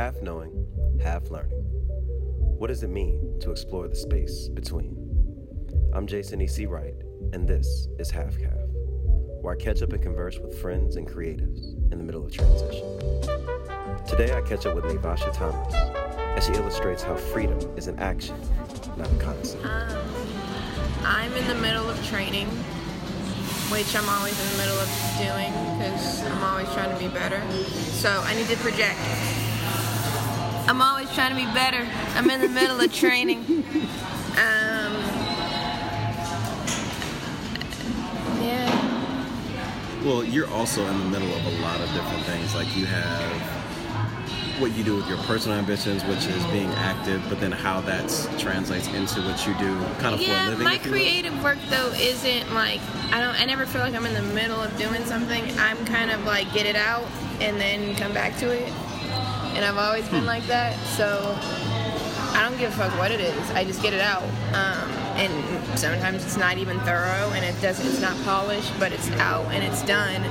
half knowing, half learning. What does it mean to explore the space between? I'm Jason E.C. Wright, and this is halfCaffe, where I catch up and converse with friends and creatives in the middle of transition. Today I catch up with Nai Vasha Thomas as she illustrates how freedom is an action, not a concept. Um, I'm in the middle of training, which I'm always in the middle of doing because I'm always trying to be better. So I need to project. I'm always trying to be better. I'm in the middle of training. Um, yeah. Well, you're also in the middle of a lot of different things. Like you have what you do with your personal ambitions, which is being active, but then how that translates into what you do kind of for a Yeah, living. my you will. creative work though isn't like I don't I never feel like I'm in the middle of doing something. I'm kind of like get it out and then come back to it. And I've always Hmm. been like that. So I don't give a fuck what it is. I just get it out. Um, and sometimes it's not even thorough and it doesn't it's not polished, but it's out and it's done.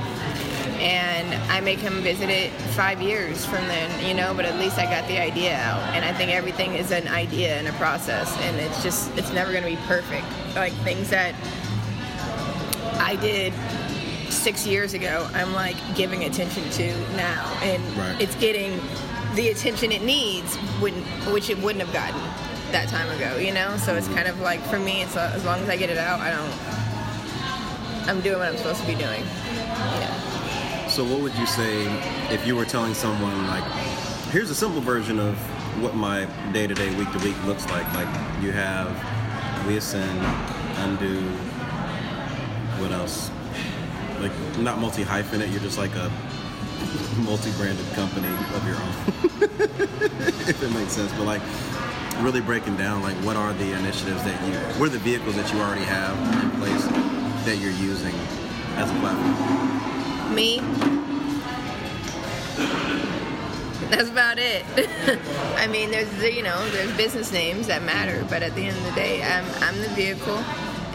And I may come visit it five years from then, you know, but at least I got the idea out. And I think everything is an idea and a process, and it's just, it's never gonna be perfect. Like things that I did six years ago, I'm like giving attention to now, and Right. it's getting the attention it needs, when, which it wouldn't have gotten that time ago, you know. So it's kind of like for me, it's as long as I get it out, I don't. I'm doing what I'm supposed to be doing. Yeah. So, what would you say if you were telling someone like, here's a simple version of what my day to day, week to week looks like? Like you have WeAscend, undo. What else? Like not multi hyphenate. You're just like a multi branded company of your own. if it makes sense, but like really breaking down like what are the initiatives that you, what are the vehicles that you already have in place that you're using as a platform. Me. That's about it. I mean, there's you know there's business names that matter, but at the end of the day, I'm I'm the vehicle,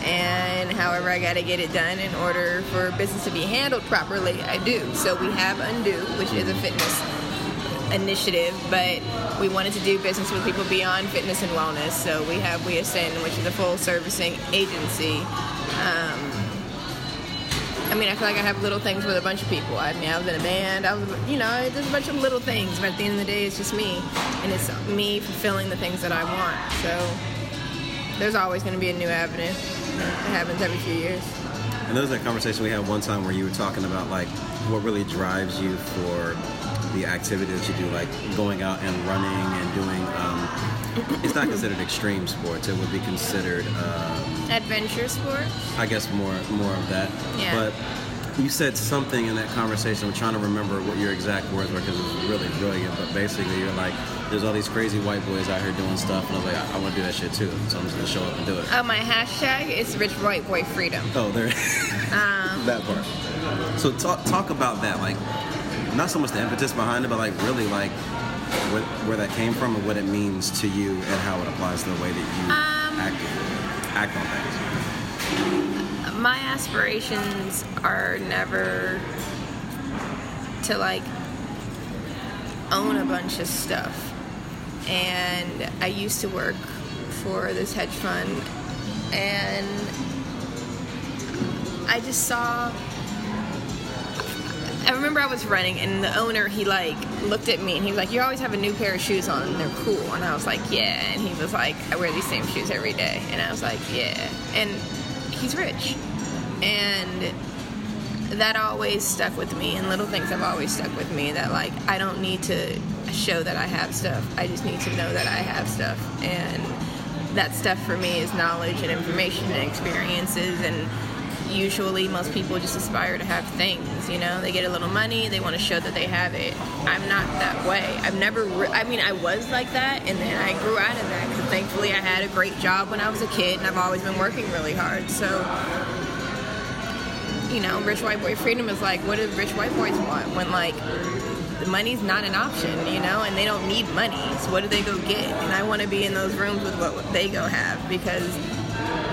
and however I got to get it done in order for business to be handled properly, I do. So we have Undo, which is a fitness initiative, but we wanted to do business with people beyond fitness and wellness. So we have WeAscend, which is a full servicing agency. Um, I mean, I feel like I have little things with a bunch of people. I mean, I was in a band. I was, you know, there's a bunch of little things, but at the end of the day, it's just me, and it's me fulfilling the things that I want. So there's always going to be a new avenue. It happens every few years. And there was that conversation we had one time where you were talking about like what really drives you for the activity that you do, like going out and running and doing. Um, it's not considered extreme sports; it would be considered, um, Adventure sports. I guess, more more of that. Yeah. But you said something in that conversation. I'm trying to remember what your exact words were because it was really brilliant. But basically, you're like, "There's all these crazy white boys out here doing stuff," and I was like, "I, I want to do that shit too." So I'm just gonna show up and do it. Oh, my hashtag is Rich White Boy Freedom. Oh, there. Um, that part. So talk talk about that, like not so much the impetus behind it, but like really like what, where that came from and what it means to you and how it applies to the way that you Um, act act on things. My aspirations are never to like own a bunch of stuff. And I used to work for this hedge fund and I just saw I remember I was running and the owner he like looked at me and he was like, You always have a new pair of shoes on and they're cool. And I was like, Yeah. And he was like, I wear these same shoes every day. And I was like, Yeah. And he's rich and that always stuck with me and little things have always stuck with me that like I don't need to show that I have stuff. I just need to know that I have stuff. And that stuff for me is knowledge and information and experiences and usually most people just aspire to have things you know? They get a little money they want to show that they have it. I'm not that way. I've never re- i mean i was like that and then i grew out of that 'cause thankfully i had a great job when i was a kid and i've always been working really hard. So you know rich white boy freedom is like what do rich white boys want when like the money's not an option, you know, and they don't need money. So what do they go get? And I want to be in those rooms with what they go have because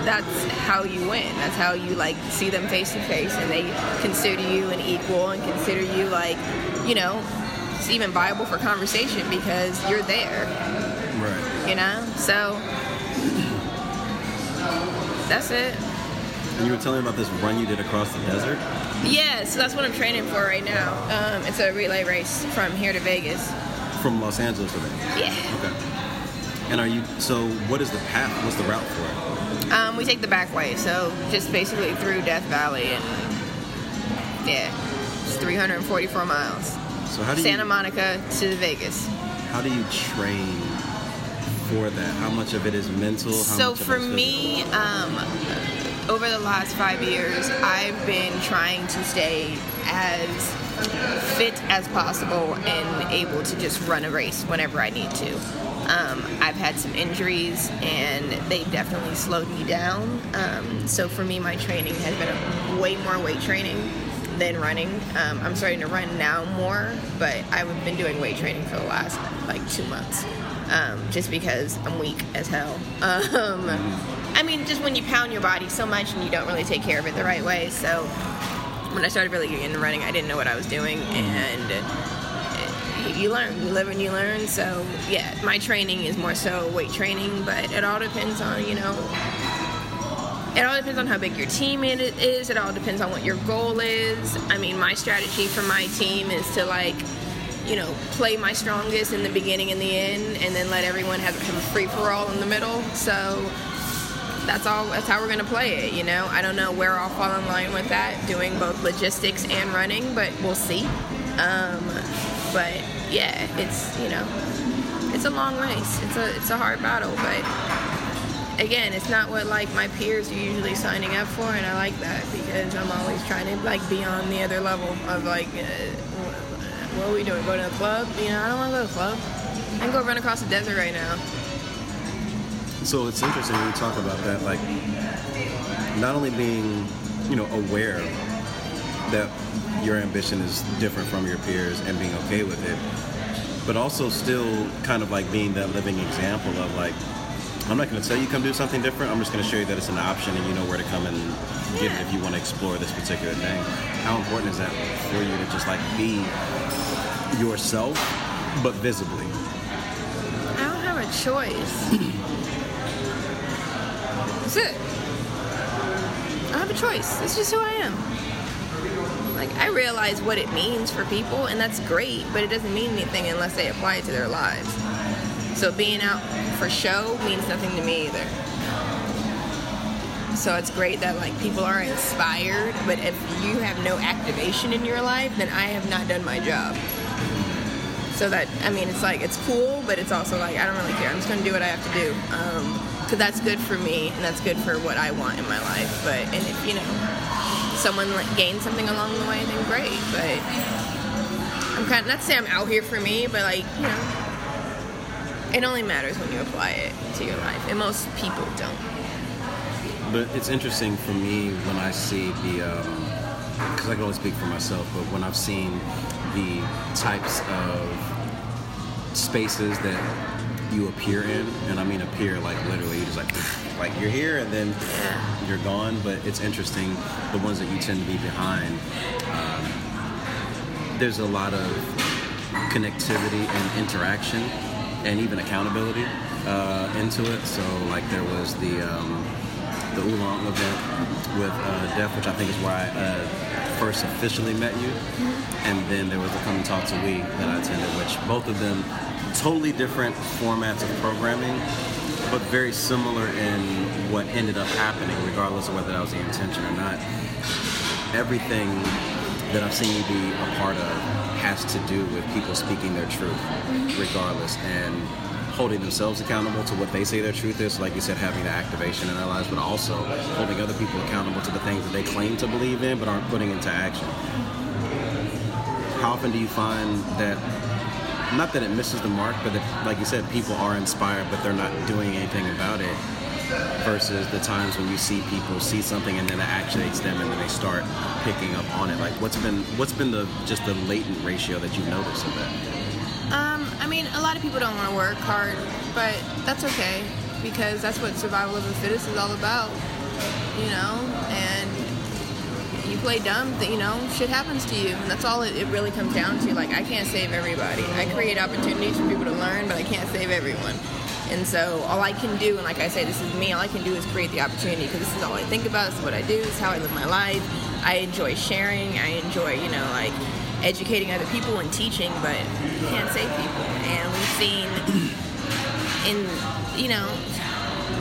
that's how you win. That's how you like see them face to face and they consider you an equal and consider you like, you know, it's even viable for conversation because you're there, Right. you know. So that's it. And you were telling me about this run you did across the desert. Yeah, so that's what I'm training for right now. Um, it's a relay race from here to Vegas. From Los Angeles to Vegas. Yeah. Okay. And are you? So, what is the path? What's the route for it? Um, we take the back way, so just basically through Death Valley and yeah, it's 344 miles. So how do you? Santa Monica to Vegas. How do you train for that? How much of it is mental? How So for me, um, over the last five years, I've been trying to stay as fit as possible and able to just run a race whenever I need to. Um, I've had some injuries and they definitely slowed me down. Um, so for me, my training has been way more weight training than running. Um, I'm starting to run now more, but I've been doing weight training for the last like two months, um, just because I'm weak as hell. I mean, just when you pound your body so much and you don't really take care of it the right way. So when I started really getting into running, I didn't know what I was doing, and uh, you learn, you live and you learn. So yeah, my training is more so weight training, but it all depends on you know it all depends on how big your team is. It all depends on what your goal is. I mean, my strategy for my team is to like, you know, play my strongest in the beginning and the end, and then let everyone have a free for all in the middle. So that's all. That's how we're gonna play it. You know, I don't know where I'll fall in line with that, doing both logistics and running, but we'll see. Um, but yeah, it's you know, it's a long race. It's a it's a hard battle, but again, it's not what like my peers are usually signing up for, and I like that because I'm always trying to like be on the other level of like, uh, what are we doing? Go to the club? You know, I don't want to go to the club. I can go run across the desert right now. So it's interesting when you talk about that, like not only being, you know, aware that your ambition is different from your peers and being okay with it, but also still kind of like being that living example of like, I'm not going to tell you come do something different. I'm just going to show you that it's an option and you know where to come and get it if you want to explore this particular thing. How important is that for you to just like be yourself, but visibly? I don't have a choice. That's it. I have a choice. It's just who I am. Like I realize what it means for people, and that's great, but it doesn't mean anything unless they apply it to their lives. So being out for show means nothing to me either. So it's great that like people are inspired, but if you have no activation in your life, then I have not done my job. So that I mean, it's like it's cool, but it's also like I don't really care. I'm just gonna do what I have to do, um, because that's good for me and that's good for what I want in my life. But and if you know someone like, gains something along the way, then great. But I'm kind of not to say I'm out here for me, but like you know, it only matters when you apply it to your life, and most people don't. But it's interesting for me when I see the, um, because I can only speak for myself, but when I've seen the types of spaces that you appear in, and I mean appear like literally, you just like, like you're here and then you're gone. But it's interesting the ones that you tend to be behind. Um, there's a lot of connectivity and interaction, and even accountability uh, into it. So like there was the. Um, the Oolong event with uh, Def, which I think is where I uh, first officially met you. And then there was the Come and Talk to We that I attended, which both of them totally different formats of programming, but very similar in what ended up happening, regardless of whether that was the intention or not. Everything that I've seen you be a part of has to do with people speaking their truth, regardless, and holding themselves accountable to what they say their truth is. Like you said, having the activation in their lives, but also holding other people accountable to the things that they claim to believe in but aren't putting into action. How often do you find that? Not that it misses the mark, but that, like you said, people are inspired, but they're not doing anything about it. Versus the times when you see people see something and then it actuates them, and then they start picking up on it. Like, what's been what's been the just the latent ratio that you've noticed of that? Um, I mean, a lot of people don't want to work hard, but that's okay because that's what survival of the fittest is all about, you know. And play dumb, that, you know, shit happens to you, and that's all it, it really comes down to. Like, I can't save everybody. I create opportunities for people to learn, but I can't save everyone. And so all I can do, and like I say, this is me. All I can do is create the opportunity because this is all I think about. This is what I do. This is how I live my life. I enjoy sharing. I enjoy, you know, like educating other people and teaching, but can't save people. And we've seen in, you know,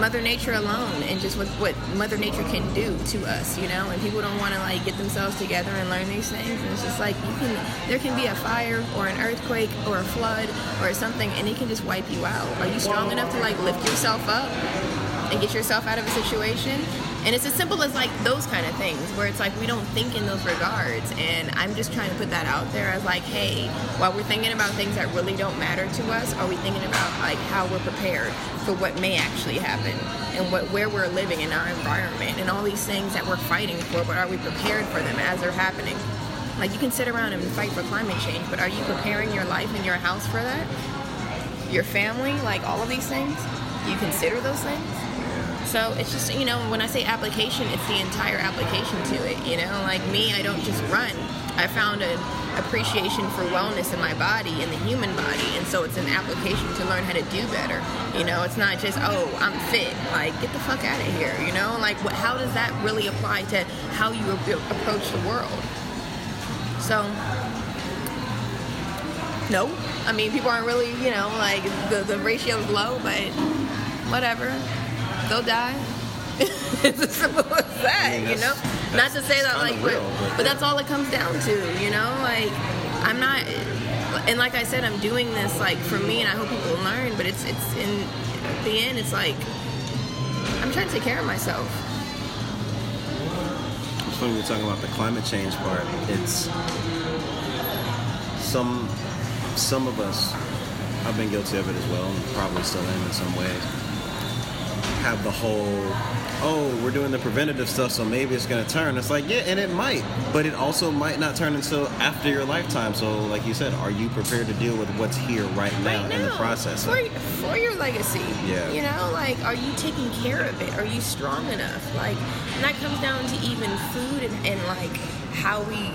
Mother Nature alone and just what, what Mother Nature can do to us, you know, and people don't want to like get themselves together and learn these things. And it's just like you can, there can be a fire or an earthquake or a flood or something, and it can just wipe you out. Are you strong enough to like lift yourself up and get yourself out of a situation? And it's as simple as like those kind of things where it's like we don't think in those regards. And I'm just trying to put that out there as like, hey, while we're thinking about things that really don't matter to us, are we thinking about like how we're prepared for what may actually happen and what where we're living in our environment and all these things that we're fighting for, but are we prepared for them as they're happening? Like you can sit around and fight for climate change, but are you preparing your life and your house for that? Your family, like all of these things? You consider those things? So it's just, you know, when I say application, it's the entire application to it. You know, like me, I don't just run. I found an appreciation for wellness in my body, in the human body, and so it's an application to learn how to do better. You know, it's not just, oh, I'm fit. Like, get the fuck out of here. You know, like, what, how does that really apply to how you approach the world? So, no. I mean, people aren't really, you know, like the, the ratio is low, but whatever they'll die. it's as simple as that, I mean, you know. Not to say that like, real, but, but that's all it comes down to, you know. Like, I'm not, and like I said, I'm doing this like for me, and I hope people learn. But it's it's in the end, it's like I'm trying to take care of myself. It's funny you're talking about the climate change part. It's some some of us. I've been guilty of it as well, and probably still am in some ways have the whole, oh, we're doing the preventative stuff, so maybe it's going to turn. It's like, yeah, and it might, but it also might not turn until after your lifetime. So, like you said, are you prepared to deal with what's here right now, right now in the process? For, for your legacy. Yeah. You know, like, are you taking care of it? Are you strong enough? Like, and that comes down to even food and, and like how we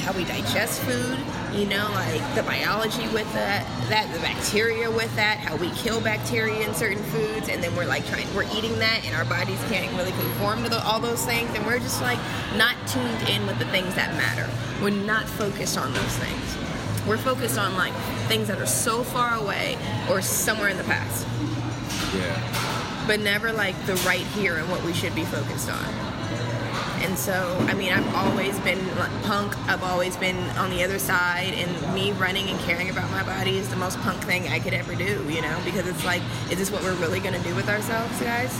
how we digest food, you know, like the biology with that, that the bacteria with that, how we kill bacteria in certain foods, and then we're like trying, we're eating that, and our bodies can't really conform to the, all those things, and we're just like not tuned in with the things that matter. We're not focused on those things. We're focused on like things that are so far away or somewhere in the past. Yeah. But never like the right here and what we should be focused on. And so, I mean, I've always been punk. I've always been on the other side, and me running and caring about my body is the most punk thing I could ever do, you know? Because it's like, is this what we're really gonna do with ourselves, guys?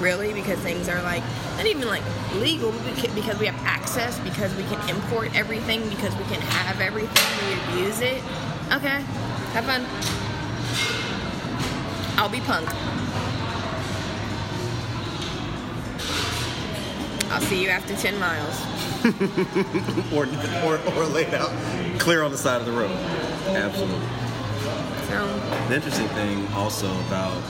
Really? Because things are like, not even like legal, because we have access, because we can import everything, because we can have everything, we abuse it. Okay, have fun. I'll be punk. I'll see you after 10 miles. or, or, or laid out clear on the side of the road. Absolutely. So, the interesting thing also about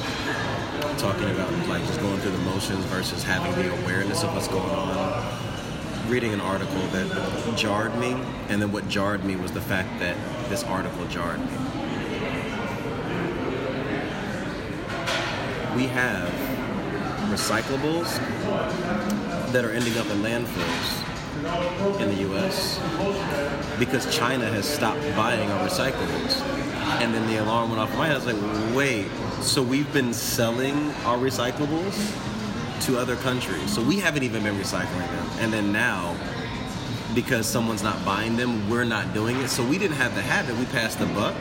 talking about like just going through the motions versus having the awareness of what's going on. Reading an article that jarred me, and then what jarred me was the fact that this article jarred me. We have recyclables that are ending up in landfills in the U.S. because China has stopped buying our recyclables. And then the alarm went off my head. I was like, wait, so we've been selling our recyclables to other countries. So we haven't even been recycling them. And then now, because someone's not buying them, we're not doing it. So we didn't have the habit. We passed the buck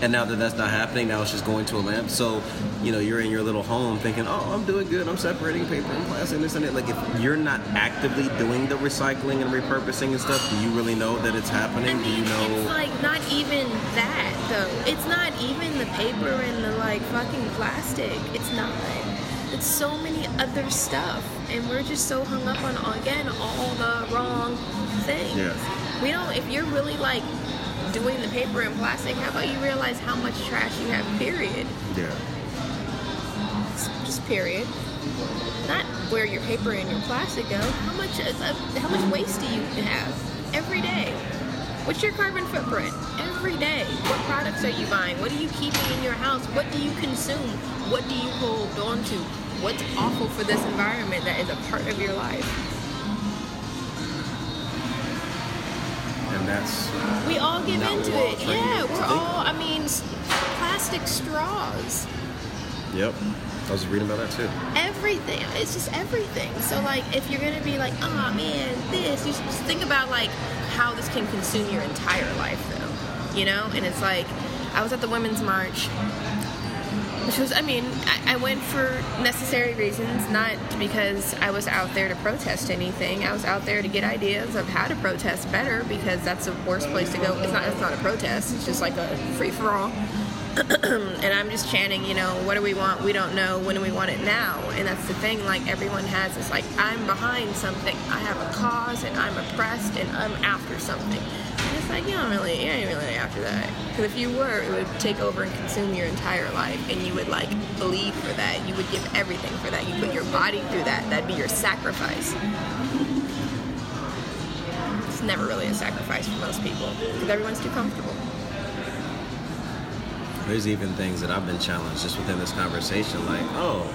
and now that that's not happening, now it's just going to a lamp. So, you know, you're in your little home thinking, oh, I'm doing good. I'm separating paper and plastic, this and that. Like, if you're not actively doing the recycling and repurposing and stuff, do you really know that it's happening? I mean, do you know? It's like not even that though. It's not even the paper and the like fucking plastic. It's not. It's so many other stuff, and we're just so hung up on again all the wrong things. Yeah. We don't. If you're really like doing the paper and plastic, how about you realize how much trash you have, period? Yeah. Just period. not where your paper and your plastic go. How much uh, how much waste do you have every day? What's your carbon footprint every day? What products are you buying? What are you keeping in your house? What do you consume? What do you hold on to? What's awful for this environment that is a part of your life? That's We all give into all it. Yeah, we're all. I mean, plastic straws. yep. I was reading about that too. everything. It's just everything. So like, if you're gonna be like, oh man, this, you should just think about like how this can consume your entire life, though. You know, and it's like, I was at the Women's March, which was, I mean, I, I went for necessary reasons, not because I was out there to protest anything. I was out there to get ideas of how to protest better because that's the worst place to go. It's not. It's not a protest. It's just like a free for all and I'm just chanting, you know, what do we want? We don't know. When do we want it now? And that's the thing. Like everyone has this, like I'm behind something. I have a cause, and I'm oppressed, and I'm after something. Like you don't really, you ain't really after that. Because if you were, it would take over and consume your entire life, and you would like bleed for that. You would give everything for that. You put your body through that. That'd be your sacrifice. It's never really a sacrifice for most people because everyone's too comfortable. There's even things that I've been challenged just within this conversation, like, oh,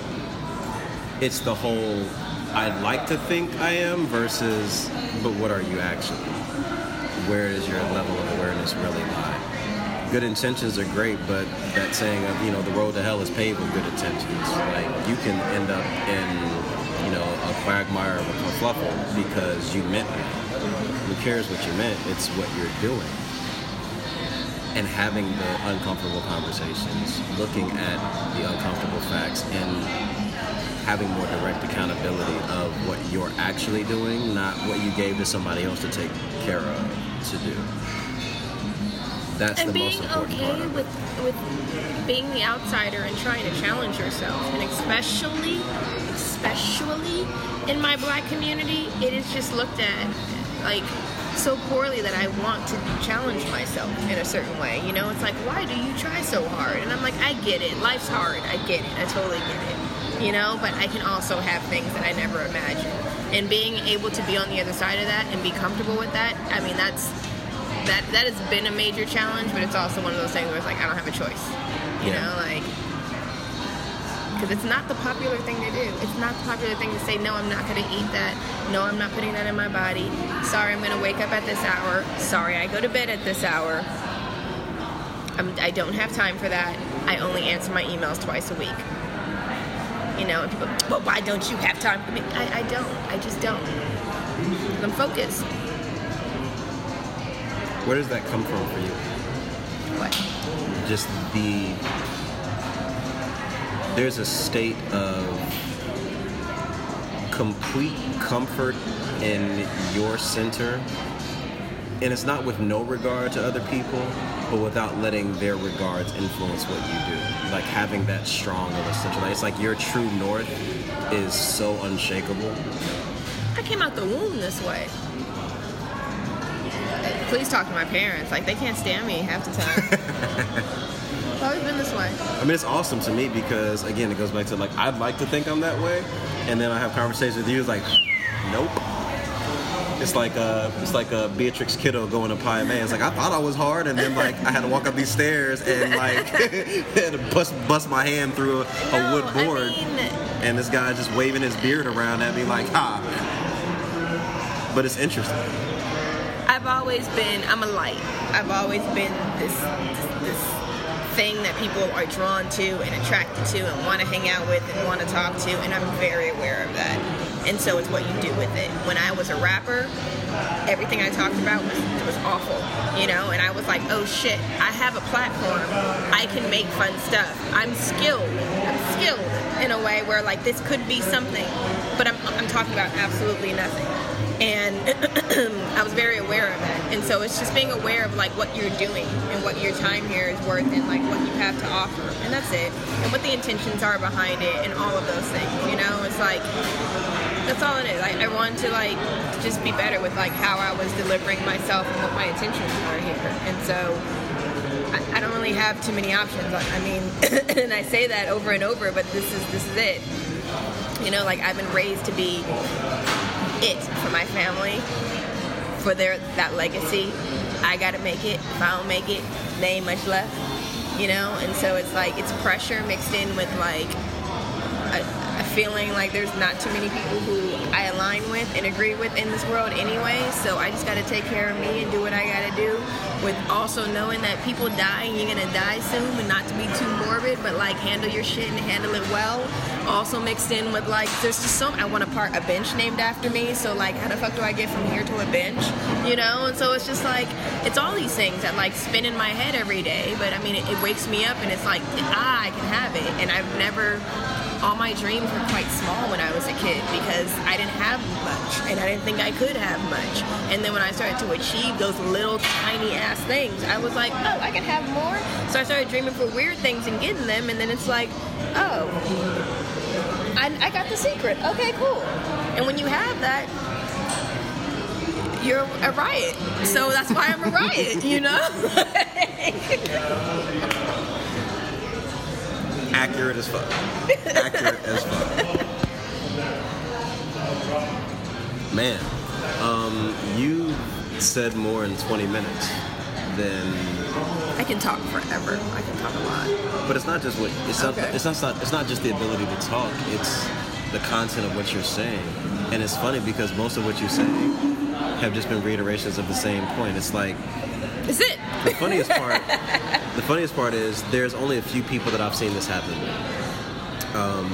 it's the whole I'd like to think I am versus, but what are you actually? Where does your level of awareness really lie? Good intentions are great, but that saying of, you know, the road to hell is paved with good intentions. Like, you can end up in, you know, a quagmire of a kerfluffle because you meant it. Who cares what you meant? It's what you're doing and having the uncomfortable conversations, looking at the uncomfortable facts, and having more direct accountability of what you're actually doing, not what you gave to somebody else to take care of to do. That's and the being most important part okay of with with being the outsider and trying to challenge yourself and especially especially in my black community it is just looked at like so poorly that I want to challenge myself in a certain way you know? It's like why do you try so hard? And I'm like I get it. Life's hard. I get it. I totally get it. You know? But I can also have things that I never imagined and being able to be on the other side of that and be comfortable with that I mean that's that that has been a major challenge, but it's also one of those things where it's like I don't have a choice. You Yeah. know, like because it's not the popular thing to do. It's not the popular thing to say no. I'm not going to eat that. No, I'm not putting that in my body. Sorry, I'm going to wake up at this hour. Sorry, I go to bed at this hour. I'm, I don't have time for that. I only answer my emails twice a week. You know, and people, well, why don't you have time for me? I, I don't. I just don't. I'm focused. Where does that come from for you? What? Just the there's a state of complete comfort in your center and it's not with no regard to other people but without letting their regards influence what you do like having that strong of a center like, it's like your true north is so unshakable I came out the womb this way. Please talk to my parents. Like they can't stand me half the time. it's always been this way. I mean, it's awesome to me because again, it goes back to like I'd like to think I'm that way, and then I have conversations with you. It's like, nope. It's like uh, it's like uh, Beatrix Kiddo going to Pai Mei. It's like I thought I was hard, and then like I had to walk up these stairs and like had to bust bust my hand through a, a No, wood I board, mean- and this guy just waving his beard around at me like ha. But it's interesting. I've always been. I'm a light. I've always been this this, this thing that people are drawn to and attracted to and want to hang out with and want to talk to, and I'm very aware of that. And so it's what you do with it. When I was a rapper, everything I talked about was was awful, you know. And I was like, oh shit, I have a platform. I can make fun stuff. I'm skilled. I'm skilled in a way where like this could be something, but I'm I'm talking about absolutely nothing and I was very aware of that. And so it's just being aware of like what you're doing and what your time here is worth and like what you have to offer, and that's it. And what the intentions are behind it and all of those things. You know, it's like that's all it is. I, I want to like just be better with like how I was delivering myself and what my intentions are here. And so I, I don't really have too many options. I, mean, and I say that over and over, but this is this is it. You know, like I've been raised to be it for my family, for their that legacy. I gotta make it. If I don't make it, they ain't much left. You know, and so it's like it's pressure mixed in with like a feeling like there's not too many people who I align with and agree with in this world anyway. So I just gotta take care of me and do what I gotta do. With also knowing that people die and you're gonna die soon, and not to be too morbid, but like handle your shit and handle it well. Also mixed in with like there's just some, I want to part a bench named after me. So like how the fuck do I get from here to a bench? You know? And so it's just like it's all these things that like spin in my head every day. But I mean it, it wakes me up and it's like ah I can have it. And I've never all my dreams were quite small when I was a kid because I didn't have much and I didn't think I could have much. And then when I started to achieve those little tiny ass things, I was like, oh, I can have more. So I started dreaming for weird things and getting them. And then it's like, oh, I, I got the secret. Okay, cool. And when you have that, you're a riot. So that's why I'm a riot, you know? Accurate as fuck. Accurate as fuck. Man, um, you said more in 20 minutes than I can talk forever. I can talk a lot. But it's not just what it's not, Okay. it's not it's not just the ability to talk. It's the content of what you're saying, and it's funny because most of what you say have just been reiterations of the same point. It's like Is it? The funniest part. the funniest part is there's only a few people that I've seen this happen. Um,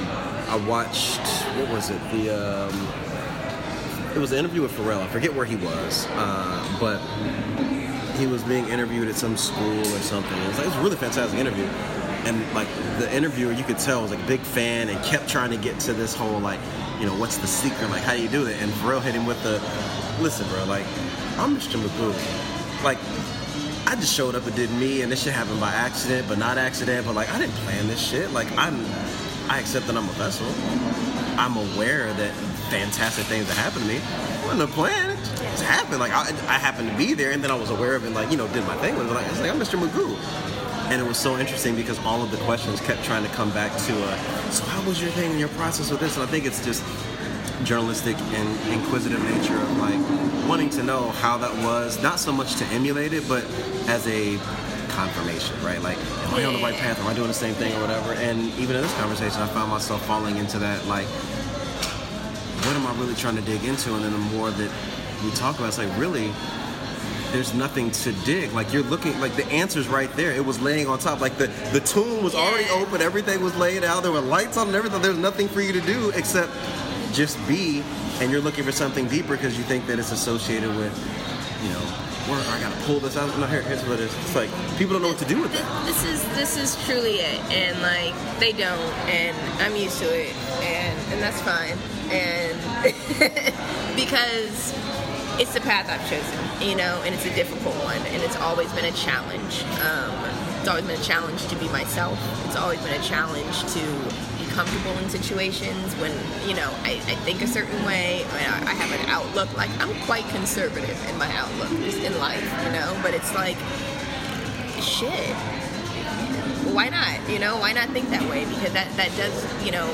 I watched what was it? The um, it was an interview with Pharrell. I forget where he was, uh, but he was being interviewed at some school or something. It was like it was a really fantastic interview. And like the interviewer, you could tell was like a big fan and kept trying to get to this whole like, you know, what's the secret? Like, how do you do it? And Pharrell hit him with the, listen, bro, like, I'm Mr. Magoo. Like, I just showed up and did me, and this shit happened by accident, but not accident. But like, I didn't plan this shit. Like, I'm, I accept that I'm a vessel. I'm aware that fantastic things that happened to me. Wasn't a plan. It just happened. Like, I, I happened to be there, and then I was aware of it. And Like, you know, did my thing with it. Like, it's like I'm Mr. Magoo. And it was so interesting because all of the questions kept trying to come back to, uh, so how was your thing and your process with this? And I think it's just journalistic and inquisitive nature of like wanting to know how that was, not so much to emulate it, but as a confirmation, right? Like, am I on the right path? Am I doing the same thing or whatever? And even in this conversation, I found myself falling into that, like, what am I really trying to dig into? And then the more that we talk about, it, it's like, really, there's nothing to dig. Like you're looking, like the answer's right there. It was laying on top. Like the the tomb was already open. Everything was laid out. There were lights on and everything. There's nothing for you to do except just be. And you're looking for something deeper because you think that it's associated with, you know, where I gotta pull this out. No, here, here's what it is. It's like people don't know what to do with Th- that. This is this is truly it, and like they don't, and I'm used to it, and and that's fine, and because it's the path I've chosen, you know, and it's a difficult one, and it's always been a challenge. Um, it's always been a challenge to be myself. It's always been a challenge to comfortable in situations when you know I, I think a certain way. I, I have an outlook like I'm quite conservative in my outlook just in life, you know, but it's like shit. Why not? You know why not think that way? Because that that does you know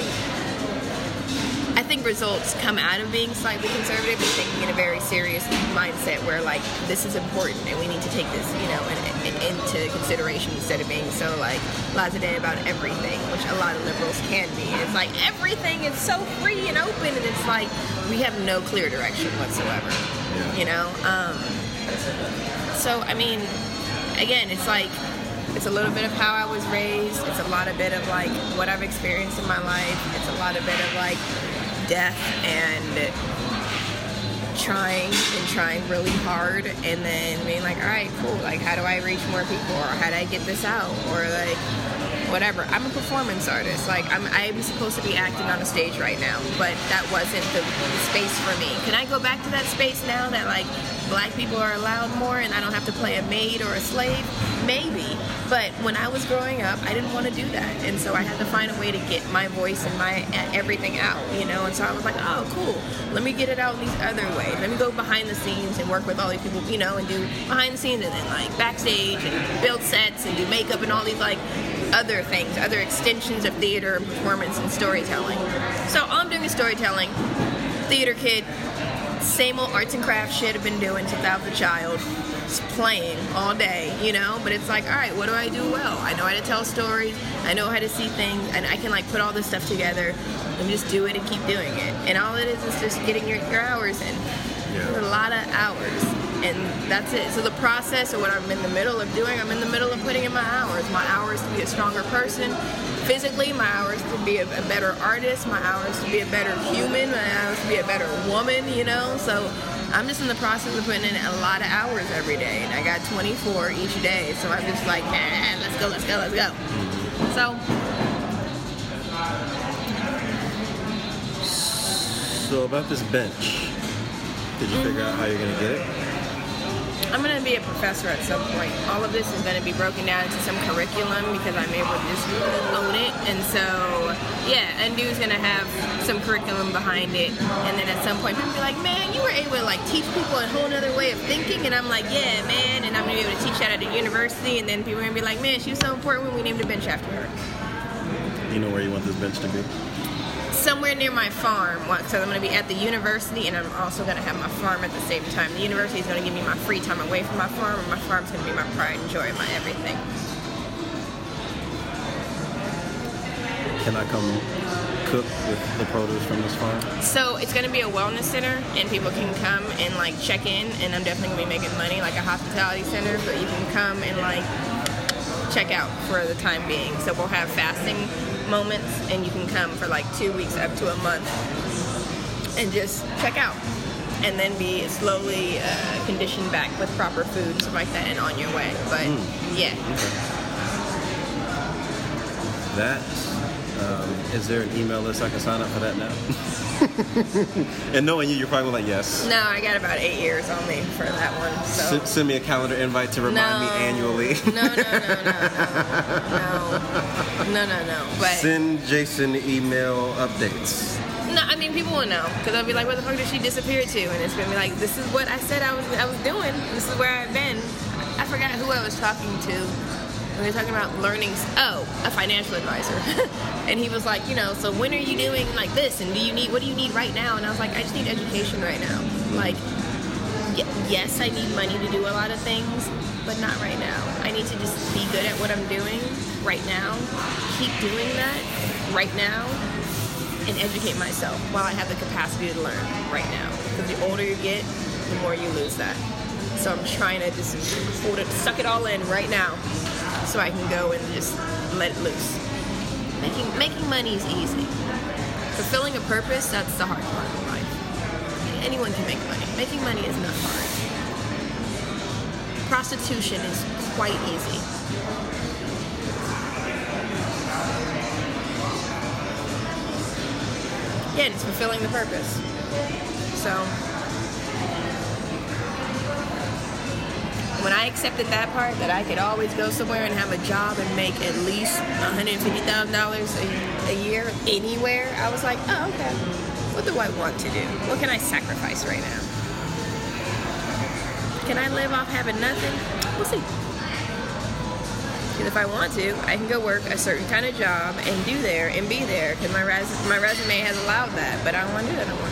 I think results come out of being slightly conservative and thinking in a very serious mindset where like this is important and we need to take this you know in, in, into consideration instead of being so like laissez about everything which a lot of liberals can be it's like everything is so free and open and it's like we have no clear direction whatsoever Yeah. you know um, so I mean, again, it's like it's a little bit of how I was raised. It's a lot of bit of like what I've experienced in my life. It's a lot of bit of like death and trying and trying really hard and then being like, all right, cool. Like, how do I reach more people or how do I get this out or like whatever. I'm a performance artist. Like I'm I'm supposed to be acting on a stage right now, but that wasn't the, space for me. Can I go back to that space now that like black people are allowed more and I don't have to play a maid or a slave? Maybe. But when I was growing up, I didn't want to do that. And so I had to find a way to get my voice and my everything out, you know? And so I was like, "Oh, cool. Let me get it out these other ways. Let me go behind the scenes and work with all these people, you know, and do behind the scenes and then like backstage and build sets and do makeup and all these like other things, other extensions of theater, and performance, and storytelling. So all I'm doing is storytelling. Theater kid, same old arts and crafts shit I've been doing since I was a child. Just playing all day, you know. But it's like, all right, what do I do well? I know how to tell stories. I know how to see things, and I can like put all this stuff together and just do it and keep doing it. And all it is is just getting your, your hours in. Yeah. It's a lot of hours, and that's it. So the process of what I'm in the middle of doing, I'm in the middle of putting in my hours. My hours to be a stronger person, physically. My hours to be a, a better artist. My hours to be a better human. My hours to be a better woman. You know, so. I'm just in the process of putting in a lot of hours every day, and I got 24 each day. So I'm just like, let's go, let's go, let's go. So So about this bench, did you figure out how you're gonna get it? I'm gonna be a professor at some point. All of this is gonna be broken down into some curriculum because I'm able to just own it. And so, yeah, Undo's gonna have some curriculum behind it. And then at some point, people be like, "Man, you were able to like teach people a whole other way of thinking." And I'm like, "Yeah, man." And I'm gonna be able to teach that at a university. And then people are gonna be like, "Man, she was so important when we named a bench after her." You know where you want this bench to be? Somewhere near my farm because I'm going to be at the university and I'm also going to have my farm at the same time. The university is going to give me my free time away from my farm, and my farm's going to be my pride and joy, my everything. Can I come cook with the produce from this farm? So it's going to be a wellness center, and people can come and like check in, and I'm definitely going to be making money, like a hospitality center, but you can come and like check out for the time being. So we'll have fasting moments, and you can come for like two weeks up to a month and just check out. And then be slowly uh, conditioned back with proper food and stuff like that, and on your way. But yeah, That. Um, is there an email list I can sign up for that now? and knowing you, you're probably like, yes. no, I got about eight years on me for that one. So S- send me a calendar invite to remind me annually. no, no, no, no, no, no, no, no. But Send Jason email updates. No, I mean people will know because they'll be like, "Where the fuck did she disappear to?" And it's gonna be like, "This is what I said I was I was doing. This is where I've been." I forgot who I was talking to. We were talking about learning. Oh, a financial advisor, and he was like, "You know, so when are you doing like this? And do you need what do you need right now?" And I was like, "I just need education right now. Like, y- yes, I need money to do a lot of things, but not right now. I need to just be good at what I'm doing right now. Keep doing that right now." and educate myself while I have the capacity to learn right now. Because the older you get, the more you lose that. So I'm trying to just hold it, suck it all in right now, so I can go and just let it loose. Making making money is easy. Fulfilling a purpose, that's the hard part of life. Anyone can make money. Making money is not hard. Prostitution is quite easy. Yeah, it's fulfilling the purpose. So when I accepted that part, that I could always go somewhere and have a job and make at least $150,000 a, year anywhere, I was like, oh, okay. What do I want to do? What can I sacrifice right now? Can I live off having nothing? We'll see. Because if I want to, I can go work a certain kind of job and do there and be there because my, res- my resume has allowed that, but I don't want to do that no more.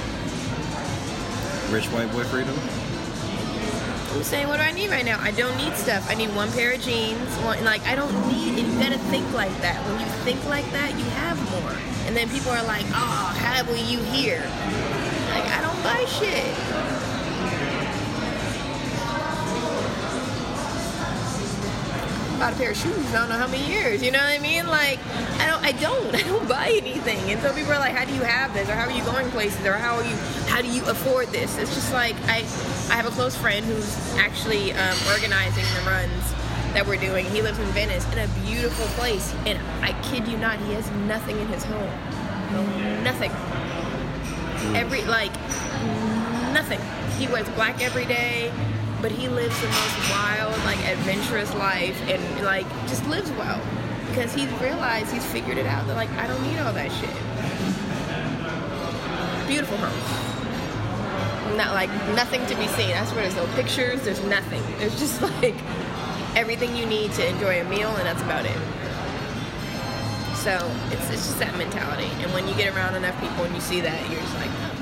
Rich white boy freedom. I'm saying, what do I need right now? I don't need stuff. I need one pair of jeans. One, like, I don't need, and you gotta think like that. When you think like that, you have more. And then people are like, oh, how will you hear? Like, I don't buy shit. Bought a pair of shoes, I don't know how many years. You know what I mean? Like, I don't, I don't, I don't buy anything. And so people are like, how do you have this? Or how are you going places? Or how are you, how do you afford this? It's just like, I, I have a close friend who's actually um, organizing the runs that we're doing. He lives in Venice in a beautiful place. And I kid you not, he has nothing in his home. Nothing. Every, like, nothing. He wears black every day, but he lives the most wild, like adventurous life and like just lives well. Because he's realized he's figured it out that like I don't need all that shit. Beautiful home. Not like nothing to be seen. I swear there's no pictures, there's nothing. There's just like everything you need to enjoy a meal and that's about it. So it's, it's just that mentality. And when you get around enough people and you see that, you're just like.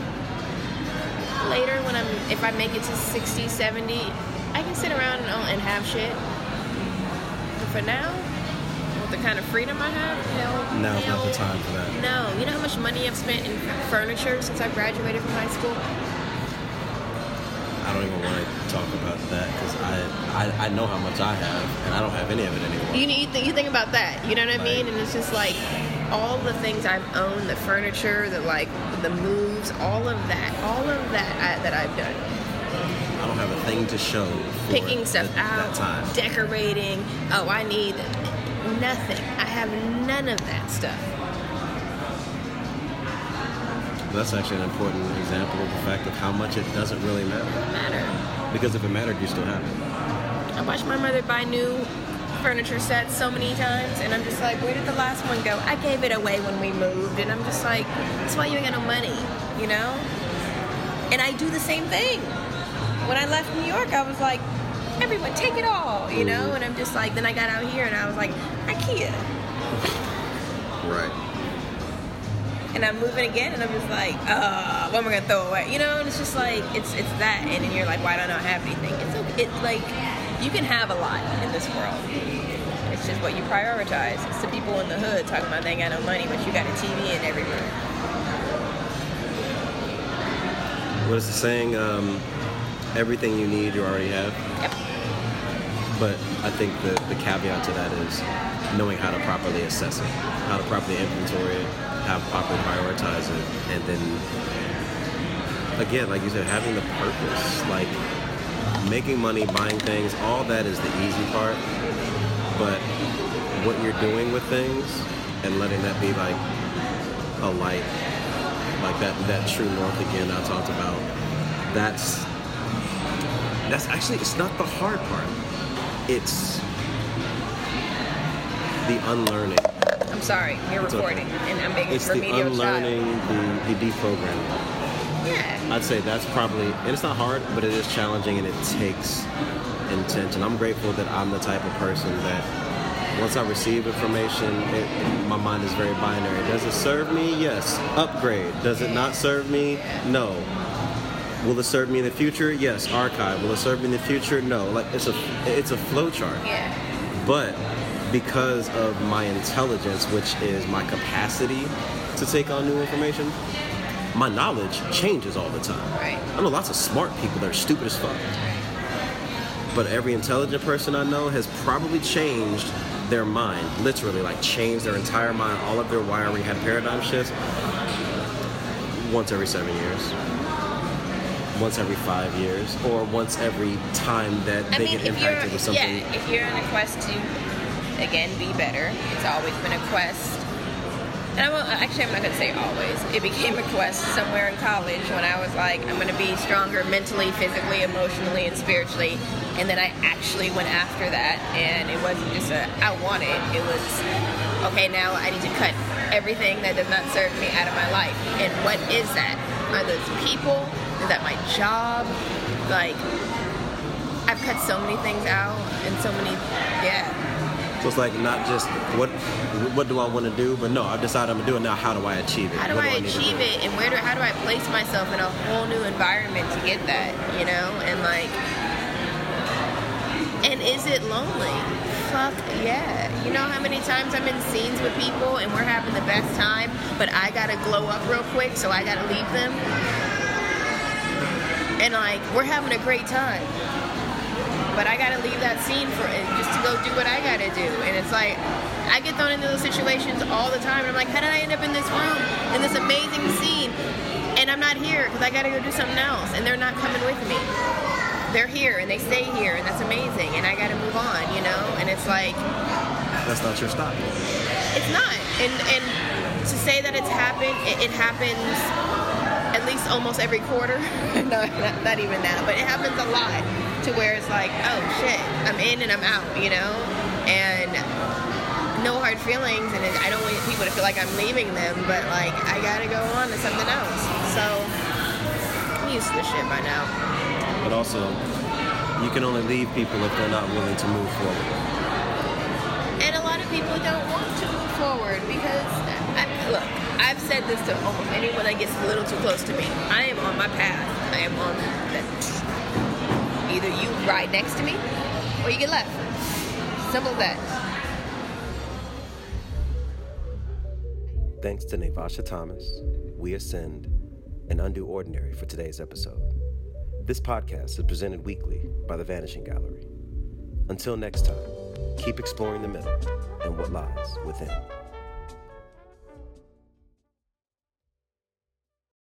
Later when I'm, if I make it to 60, 70, I can sit around and, and have shit. But for now, with the kind of freedom I have, you know, Now's not the time for that. no, you know how much money I've spent in furniture since I graduated from high school? I don't even want to talk about that because I, I I know how much I have and I don't have any of it anymore. You, you, think, you think about that, you know what I mean? And it's just like all the things I've owned, the furniture, the like, the moves, all of that, all of that I, that I've done. I don't have a thing to show. Picking stuff that, out, decorating. Oh, I need nothing. I have none of that stuff. That's actually an important example of the fact of how much it doesn't really matter. Matter. Because if it mattered, you still have it. I watched my mother buy new furniture sets so many times, and I'm just like, where did the last one go? I gave it away when we moved, and I'm just like, that's why you ain't got no money, you know? And I do the same thing. When I left New York, I was like, everyone take it all, you know? And I'm just like, then I got out here and I was like, IKEA. Right. And I'm moving again, and I'm just like, uh, what am I gonna throw away? You know, and it's just like, it's it's that, and then you're like, why don't I have anything? It's okay. It's like, you can have a lot in this world. It's just what you prioritize. It's the people in the hood talking about they ain't got no money, but you got a TV in every room. What is the saying? Um, everything you need, you already have. Yep. But I think the, the caveat to that is knowing how to properly assess it, how to properly inventory it, how to properly prioritize it, and then again, like you said, having the purpose, like making money, buying things, all that is the easy part. But what you're doing with things and letting that be like a light, like that that true north again I talked about. That's that's actually it's not the hard part. It's the unlearning. I'm sorry, you're It's okay. recording, and I'm being It's a the remedial unlearning, child. the, the deprogramming. Yeah. I'd say that's probably, and it's not hard, but it is challenging and it takes intention. I'm grateful that I'm the type of person that once I receive information, it, it- my mind is very binary. Does it serve me? Yes. Upgrade. Does it not serve me? No. Will it serve me in the future? Yes. Archive. Will it serve me in the future? No. Like it's a it's a flow chart. Yeah. But because of my intelligence, which is my capacity to take on new information, my knowledge changes all the time. Right. I know lots of smart people that are stupid as fuck. But every intelligent person I know has probably changed their mind, literally, like changed their entire mind, all of their wiring, had paradigm shifts once every seven years, once every five years, or once every time that I they mean, get impacted with something. yeah, if you're on a quest to, again, be better, it's always been a quest. And I won't, uh, actually, I'm not going to say always. It became a quest somewhere in college when I was like, I'm going to be stronger mentally, physically, emotionally, and spiritually. And then I actually went after that. And it wasn't just a, I want it. It was, okay, now I need to cut everything that does not serve me out of my life. And what is that? Are those people? Is that my job? Like, I've cut so many things out and so many, yeah. So it's like not just what what do I want to do, but no, I've decided I'm gonna do it now. How do I achieve it? How do I to achieve it and where do how do I place myself in a whole new environment to get that, you know? And like and is it lonely? Fuck yeah. You know how many times I'm in scenes with people and we're having the best time, but I gotta glow up real quick, so I gotta leave them. And like, we're having a great time. But I gotta leave that scene for just to go do what I gotta do. And it's like I get thrown into those situations all the time. And I'm like, how did I end up in this room in this amazing scene? And I'm not here because I gotta go do something else. And they're not coming with me. They're here and they stay here, and that's amazing. And I gotta move on, you know. And it's like That's not your stop. it's not. And and to say that it's happened, it, it happens at least almost every quarter. no, not, not even that, but it happens a lot to where it's like, oh shit, I'm in and I'm out, you know, and no hard feelings, and I don't want people to feel like I'm leaving them, but like I gotta go on to something else. So I'm used to this shit by now. But also, you can only leave people if they're not willing to move forward. And a lot of people don't want to move forward because I, look, I've said this to almost anyone that gets a little too close to me. I am on my path. I am on that. Either you ride next to me or you get left. Simple as that. Thanks to Nai Vasha Thomas, WeAscend, and Undo Ordinary for today's episode. This podcast is presented weekly by The Vanishing Gallerie. Until next time, keep exploring the middle and what lies within.